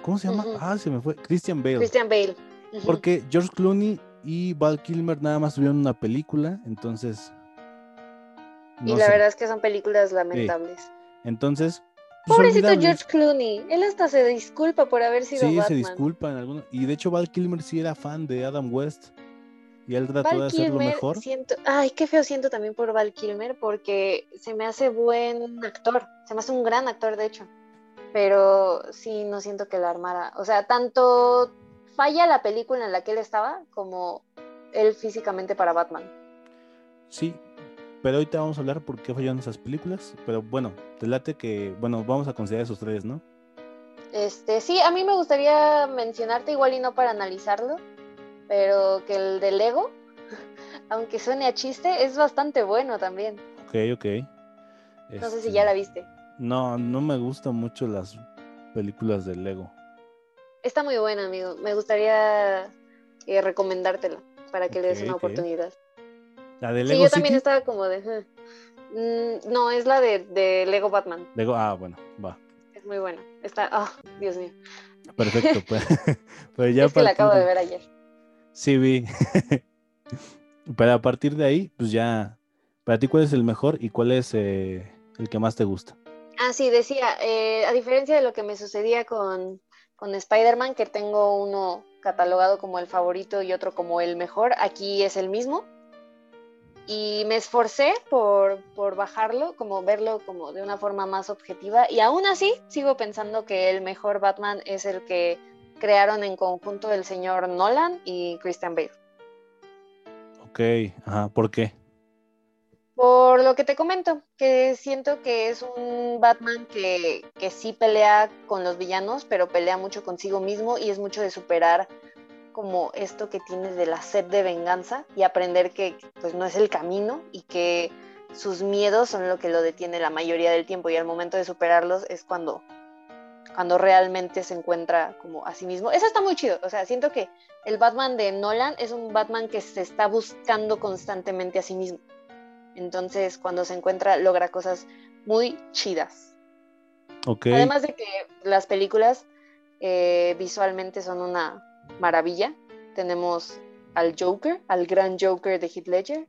¿Cómo se llama? Ah, se me fue. Christian Bale. Christian Bale. Porque George Clooney y Val Kilmer nada más tuvieron una película, entonces. y la verdad es que son películas lamentables. Entonces. Pues, Pobrecito George Clooney, él hasta se disculpa por haber sido sí, se disculpa en algunos. Y de hecho Val Kilmer sí era fan de Adam West. Y él trató de hacerlo mejor. Siento, ay, qué feo siento también por Val Kilmer, porque se me hace buen actor, se me hace un gran actor de hecho, pero sí, no siento que la armara. O sea, tanto falla la película en la que él estaba como él físicamente para Batman. Sí, pero ahorita vamos a hablar por qué fallaron esas películas. Pero bueno, te late que, bueno, vamos a considerar esos tres, ¿no? Este, sí, a mí me gustaría mencionarte igual y no para analizarlo, pero que el de Lego, [LAUGHS] aunque suene a chiste, es bastante bueno también. Ok, ok. No sé si ya la este, viste. No, no me gustan mucho las películas de Lego. Está muy buena, amigo. Me gustaría eh, recomendártela para que le des una oportunidad. ¿La de Lego Sí, yo también estaba como de... Mm, no, es la de, Lego Batman. Lego, ah, bueno, va. Es muy buena. Está, ah, Dios mío. Perfecto, pues. [LAUGHS] [LAUGHS] pues ya es que la acabo de ver ayer. Sí, vi. [LAUGHS] Pero a partir de ahí, pues ya, para ti, ¿cuál es el mejor y cuál es eh, el que más te gusta? Ah, sí, decía, eh, a diferencia de lo que me sucedía con con Spider-Man, que tengo uno catalogado como el favorito y otro como el mejor, aquí es el mismo. Y me esforcé por, por bajarlo, como verlo como de una forma más objetiva. Y aún así sigo pensando que el mejor Batman es el que crearon en conjunto el señor Nolan y Christian Bale. Ok, ajá, ¿por qué? Por lo que te comento, que siento que es un Batman que, que sí pelea con los villanos, pero pelea mucho consigo mismo y es mucho de superar como esto que tiene de la sed de venganza y aprender que pues no es el camino y que sus miedos son lo que lo detiene la mayoría del tiempo y al momento de superarlos es cuando cuando realmente se encuentra como a sí mismo. Eso está muy chido, o sea, siento que el Batman de Nolan es un Batman que se está buscando constantemente a sí mismo. Entonces, cuando se encuentra, logra cosas muy chidas. Okay. Además de que las películas eh, visualmente son una maravilla. Tenemos al Joker, al gran Joker de Heath Ledger,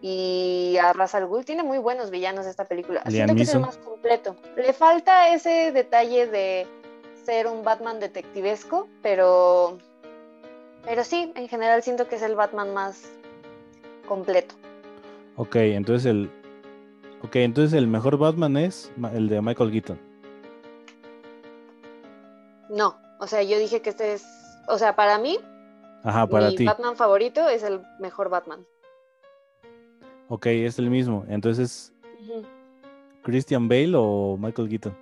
y a Ra's al Ghul. Tiene muy buenos villanos esta película. Siento que es el más completo. Le falta ese detalle de ser un Batman detectivesco, pero pero sí, en general siento que es el Batman más completo. Ok, entonces el Ok, entonces el mejor Batman es el de Michael Keaton. No, o sea, yo dije que este es, o sea, para mí, Ajá, para mi ti. Batman favorito es el mejor Batman. Ok, es el mismo. Entonces. ¿Christian Bale o Michael Keaton?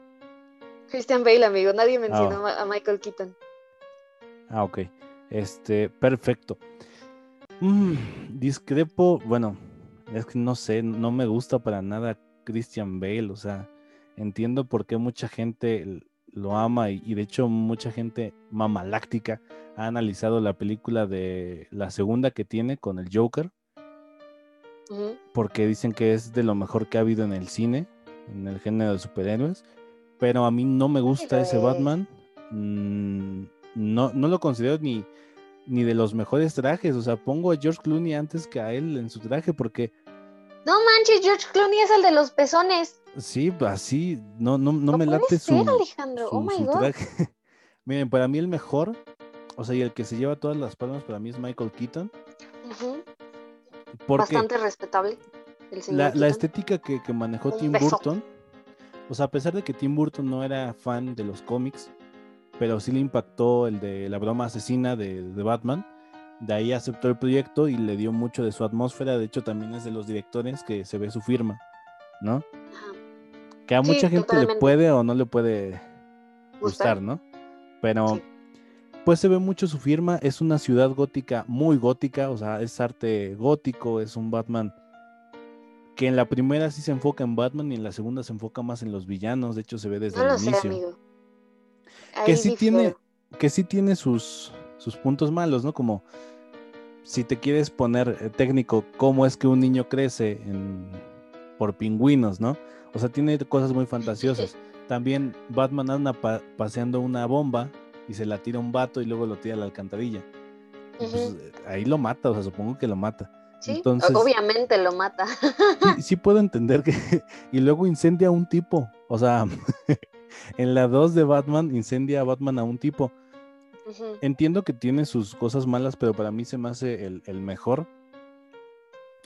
Christian Bale, amigo, nadie mencionó a Michael Keaton. Ah, ok. Este, perfecto. Mm, discrepo, bueno, es que no sé, no me gusta para nada Christian Bale, o sea, entiendo por qué mucha gente lo ama y, y de hecho mucha gente mamaláctica ha analizado la película de la segunda que tiene con el Joker, Porque dicen que es de lo mejor que ha habido en el cine, en el género de superhéroes, pero a mí no me gusta ese? Batman, mm, no, no lo considero ni, ni de los mejores trajes, o sea, pongo a George Clooney antes que a él en su traje, porque No manches, George Clooney es el de los pezones. sí, así, no, no, no No me late su, ser, Alejandro. su- Oh my su God. traje. [LAUGHS] Miren, para mí el mejor, o sea, y el que se lleva todas las palmas para mí es Michael Keaton, porque Bastante respetable. El señor la, la estética que, que manejó Un Tim. Burton, o sea, a pesar de que Tim Burton no era fan de los cómics, pero sí le impactó el de la broma asesina de, de Batman, de ahí aceptó el proyecto y le dio mucho de su atmósfera, de hecho también es de los directores que se ve su firma, ¿no? Ajá. Que a Sí, mucha gente le puede o no le puede gustar, ¿no? Pero Sí. Pues se ve mucho su firma, es una ciudad gótica muy gótica, o sea, es arte gótico, es un Batman que en la primera sí se enfoca en Batman y en la segunda se enfoca más en los villanos, de hecho se ve desde No el sé, inicio. amigo. que sí tiene, que sí tiene sus, sus puntos malos, ¿no? Como si te quieres poner eh, técnico, cómo es que un niño crece en- por pingüinos, ¿no? O sea, tiene cosas muy fantasiosas. [LAUGHS] También Batman anda pa- paseando una bomba y se la tira un vato y luego lo tira a la alcantarilla. Pues, eh, ahí lo mata, o sea, supongo que lo mata. Sí, entonces- obviamente lo mata. Sí, [LAUGHS] sí puedo entender que... [LAUGHS] y luego incendia a un tipo. O sea, [LAUGHS] en la 2 de Batman incendia a Batman a un tipo. Entiendo que tiene sus cosas malas, pero para mí se me hace el, el mejor.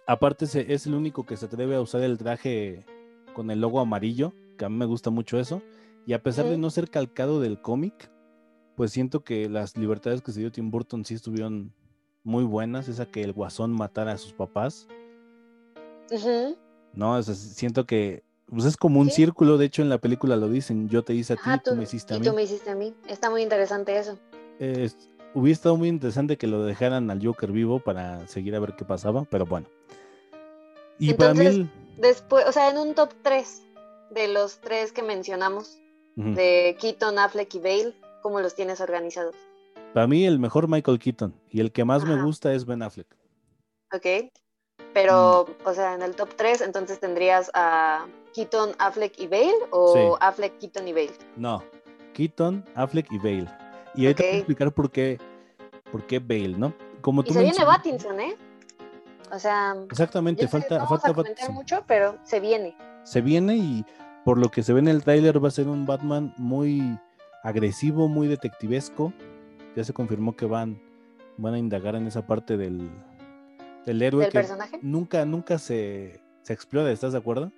Aparte, se- es el único que se atreve a usar el traje con el logo amarillo, que a mí me gusta mucho eso. Y a pesar de no ser calcado del cómic, pues siento que las libertades que se dio Tim Burton sí estuvieron muy buenas. Esa que el guasón matara a sus papás. ¿no? O sea, siento que pues, es como un Sí. círculo. De hecho, en la película lo dicen: Yo te hice a ti, Ajá, tú me hiciste a y mí. tú me hiciste a mí. Está muy interesante eso. Eh, es- hubiera estado muy interesante que lo dejaran al Joker vivo para seguir a ver qué pasaba, pero bueno. Y para mí, el- Después, o sea, en un top 3 de los tres que mencionamos, de Keaton, Affleck y Bale, ¿cómo los tienes organizados? para mí el mejor Michael Keaton y el que más me gusta es Ben Affleck. ¿Ok? Pero, Mm. o sea, en el top 3, entonces tendrías a Keaton, Affleck y Bale o Sí. Affleck, Keaton y Bale. No, Keaton, Affleck y Bale. Y ahorita voy a explicar por qué, por qué Bale, ¿no? Como Y se viene Pattinson, ¿eh? O sea, Exactamente, falta, no falta mucho, pero se viene. Se viene y por lo que se ve en el tráiler va a ser un Batman muy agresivo, muy detectivesco. Ya se confirmó que van, van a indagar en esa parte del, del héroe ¿Del que personaje? nunca, nunca se, se explora, ¿estás de acuerdo?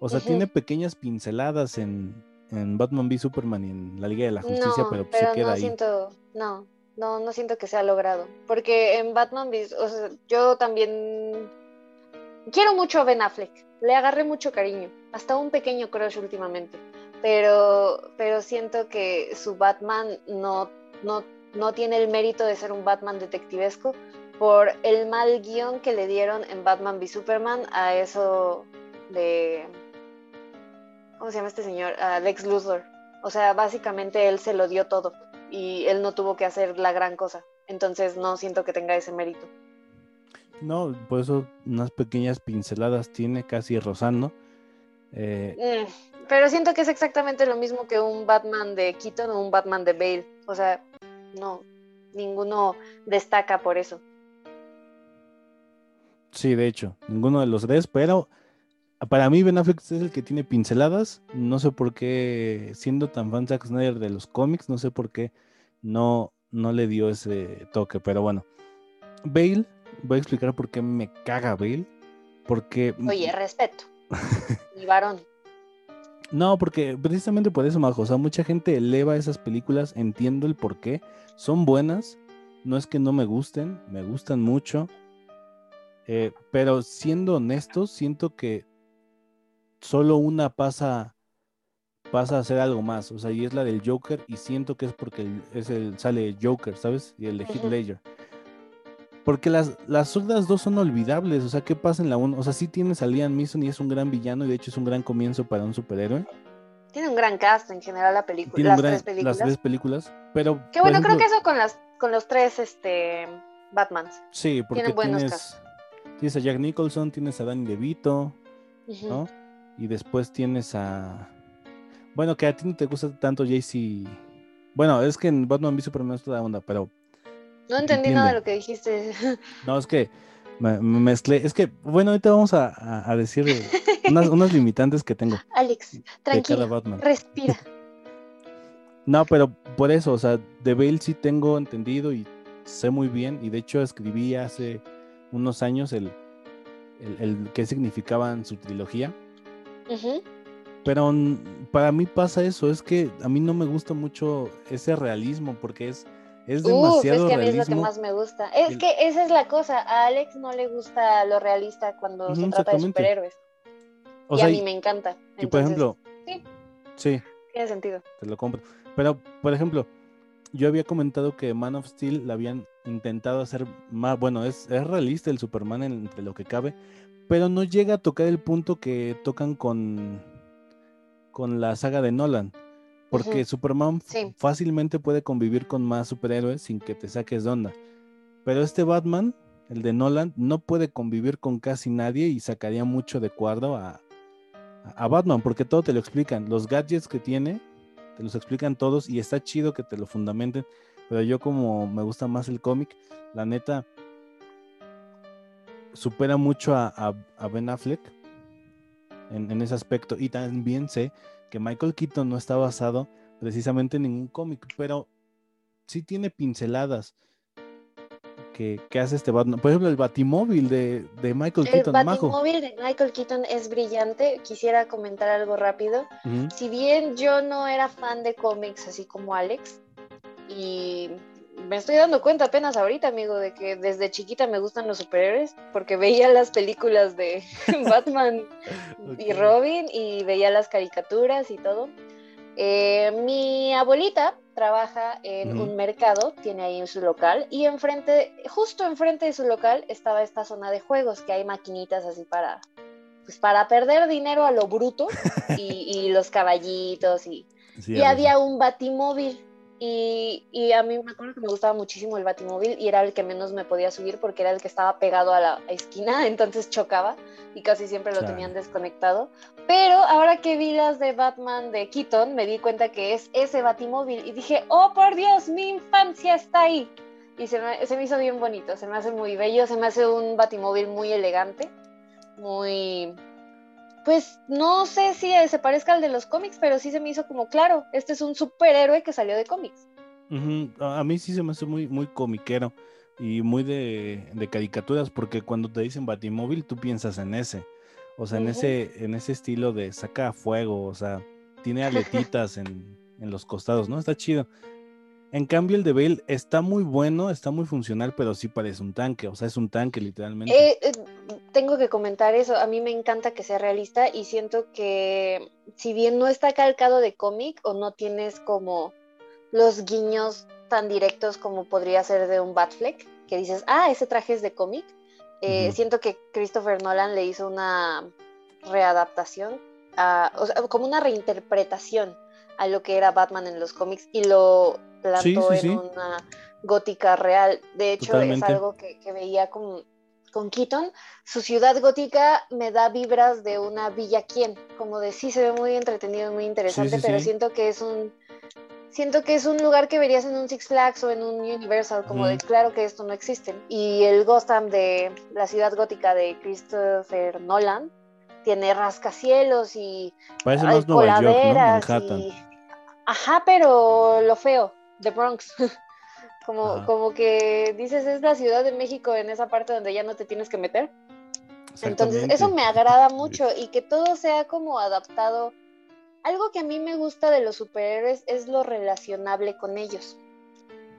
O sea, tiene pequeñas pinceladas en, en Batman v Superman y en la Liga de la Justicia, no, pero, pues, se queda no ahí. siento, no, no, no siento que sea logrado. Porque en Batman v o sea, yo también quiero mucho a Ben Affleck. Le agarré mucho cariño, hasta un pequeño crush últimamente. Pero, pero siento que su Batman no, no, no tiene el mérito de ser un Batman detectivesco por el mal guion que le dieron en Batman v Superman a eso de ¿cómo se llama este señor? A Lex Luthor. O sea, básicamente él se lo dio todo y él no tuvo que hacer la gran cosa. Entonces no siento que tenga ese mérito. No, por eso unas pequeñas pinceladas tiene casi rozando. Eh, Mm, pero siento que es exactamente lo mismo que un Batman de Keaton o un Batman de Bale. O sea, no, ninguno destaca por eso. sí, de hecho, ninguno de los tres, pero para mí Ben Affleck es el que tiene pinceladas. No sé por qué, siendo tan fan Zack Snyder de los cómics, no sé por qué no, no le dio ese toque, pero bueno. Bale, voy a explicar por qué me caga Bale. Porque. Oye, respeto. [LAUGHS] Mi varón. No, porque precisamente por eso, Majo. O sea, mucha gente eleva esas películas, entiendo el por qué. Son buenas. No es que no me gusten, me gustan mucho. Eh, pero siendo honestos, siento que solo una pasa, pasa a ser algo más. O sea, y es la del Joker. Y siento que es porque el- es el, sale Joker, ¿sabes? Y el de Heath. Ledger. Porque las, las otras dos son olvidables. O sea, ¿qué pasa en la 1? O sea, sí tienes a Liam Neeson y es un gran villano. Y de hecho es un gran comienzo para un superhéroe. Tiene un gran cast en general la película, las gran- tres películas. las tres películas. Pero. Por bueno, creo que eso con las con los tres este Batmans. Sí, porque tienen buenos tienes, tienes a Jack Nicholson, tienes a Danny DeVito. ¿no? Y después tienes a. Bueno, que a ti no te gusta tanto JC. Bueno, es que en Batman v Superman es toda onda, pero No entendí nada de lo que dijiste. [LAUGHS] no, es que me, me mezclé. Es que, bueno, ahorita vamos a, decir unas, unas limitantes que tengo [LAUGHS] Alex, tranquilo, respira. [LAUGHS] No, pero por eso, o sea, de Bale sí tengo entendido y sé muy bien. Y de hecho escribí hace unos años el, el, el qué significaban su trilogía. Pero para mí pasa eso, es que a mí no me gusta mucho ese realismo porque es, es Uf, es demasiado que a mí es lo que más me gusta. Es El- que esa es la cosa. A Alex no le gusta lo realista cuando se trata de superhéroes. O y sea, a y, mí me encanta. y por ejemplo, sí. sí, Tiene sentido. te lo compro. Pero, por ejemplo, yo había comentado que Man of Steel la habían intentado hacer más, bueno, es, es realista el Superman en- entre lo que cabe, pero no llega a tocar el punto que tocan con, con la saga de Nolan. Porque. Superman Sí. fácilmente puede convivir con más superhéroes sin que te saques de onda. Pero este Batman, el de Nolan, no puede convivir con casi nadie y sacaría mucho de cuadro a, a Batman, porque todo te lo explican. Los gadgets que tiene, te los explican todos y está chido que te lo fundamenten. Pero yo como me gusta más el cómic, la neta supera mucho a, a- a Ben Affleck en, en ese aspecto. Y también sé que Michael Keaton no está basado precisamente en ningún cómic, pero sí tiene pinceladas que, que hace este Batman. Por ejemplo, el Batimóvil de, de Michael El Keaton, Majo. Batimóvil de Michael Keaton es brillante. Quisiera comentar algo rápido. Si bien yo no era fan de cómics así como Alex, y me estoy dando cuenta apenas ahorita, amigo, de que desde chiquita me gustan los superhéroes, porque veía las películas de [LAUGHS] Batman [LAUGHS] y Ok. Robin y veía las caricaturas y todo. Eh, mi abuelita trabaja en Ujú. un mercado, tiene ahí su local, y enfrente, justo enfrente de su local estaba esta zona de juegos, que hay maquinitas así para, pues para perder dinero a lo bruto, y, y los caballitos, y, [LAUGHS] Sí, y había un batimóvil. Y, y a mí me acuerdo que me gustaba muchísimo el batimóvil y era el que menos me podía subir porque era el que estaba pegado a la esquina, [LAUGHS] entonces chocaba y casi siempre lo tenían desconectado. Pero ahora que vi las de Batman de Keaton, me di cuenta que es ese batimóvil y dije, oh por Dios, mi infancia está ahí. Y se me, se me hizo bien bonito, se me hace muy bello, se me hace un batimóvil muy elegante, muy... Pues no sé si se parezca al de los cómics, pero sí se me hizo como claro, este es un superhéroe que salió de cómics. A a mí sí se me hace muy, muy comiquero y muy de, de caricaturas, porque cuando te dicen Batimóvil, tú piensas en ese. O sea, en ese, en ese estilo de saca fuego, o sea, tiene aletitas en, en los costados, ¿no? Está chido. En cambio, el de Bale está muy bueno, está muy funcional, pero sí parece un tanque, o sea, es un tanque literalmente. Eh, eh, tengo que comentar eso, a mí me encanta que sea realista y siento que si bien no está calcado de cómic o no tienes como los guiños tan directos como podría ser de un Batfleck, que dices, ah, ese traje es de cómic, eh, siento que Christopher Nolan le hizo una readaptación, o sea, como una reinterpretación a lo que era Batman en los cómics y lo plantó en una gótica real. De hecho, es algo que, veía con, con Keaton. Su ciudad gótica me da vibras de una Villa Quien, como de sí se ve muy entretenido, muy interesante, pero siento que es un siento que es un lugar que verías en un Six Flags o en un Universal, como de claro que esto no existe. Y el Gotham de la ciudad gótica de Christopher Nolan tiene rascacielos y Parece más Nueva York, Manhattan. Ajá, pero lo feo, The Bronx. [LAUGHS] como, como que dices, es la Ciudad de México en esa parte donde ya no te tienes que meter. Entonces, eso me agrada mucho y que todo sea como adaptado. Algo que a mí me gusta de los superhéroes es lo relacionable con ellos.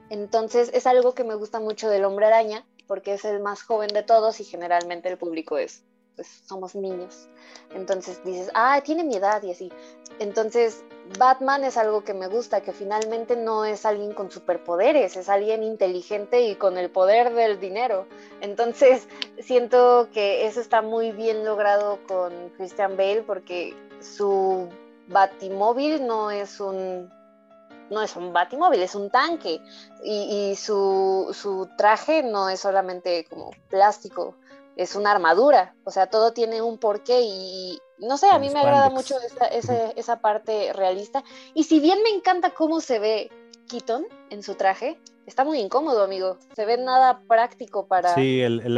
Entonces, es algo que me gusta mucho del hombre araña, porque es el más joven de todos y generalmente el público es pues somos niños. Entonces dices, ah, tiene mi edad y así. Entonces, Batman es algo que me gusta, que finalmente no es alguien con superpoderes, es alguien inteligente y con el poder del dinero. Entonces, siento que eso está muy bien logrado con Christian Bale porque su batimóvil no es un no es un batimóvil, es un tanque. Y, su, su, traje no es solamente como plástico, es una armadura, o sea, todo tiene un porqué y no sé, a mí me agrada mucho esa, parte realista. Y si bien me encanta cómo se ve Keaton en su traje, está muy incómodo, amigo. Se ve nada práctico para,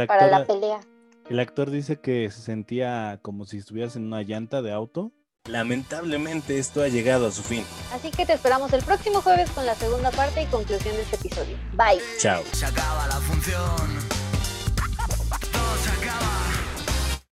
para la pelea. El actor dice que se sentía como si estuvieras en una llanta de auto. Lamentablemente esto ha llegado a su fin. Así que te esperamos el próximo jueves con la segunda parte y conclusión de este episodio. Bye. Chao. Se acaba la función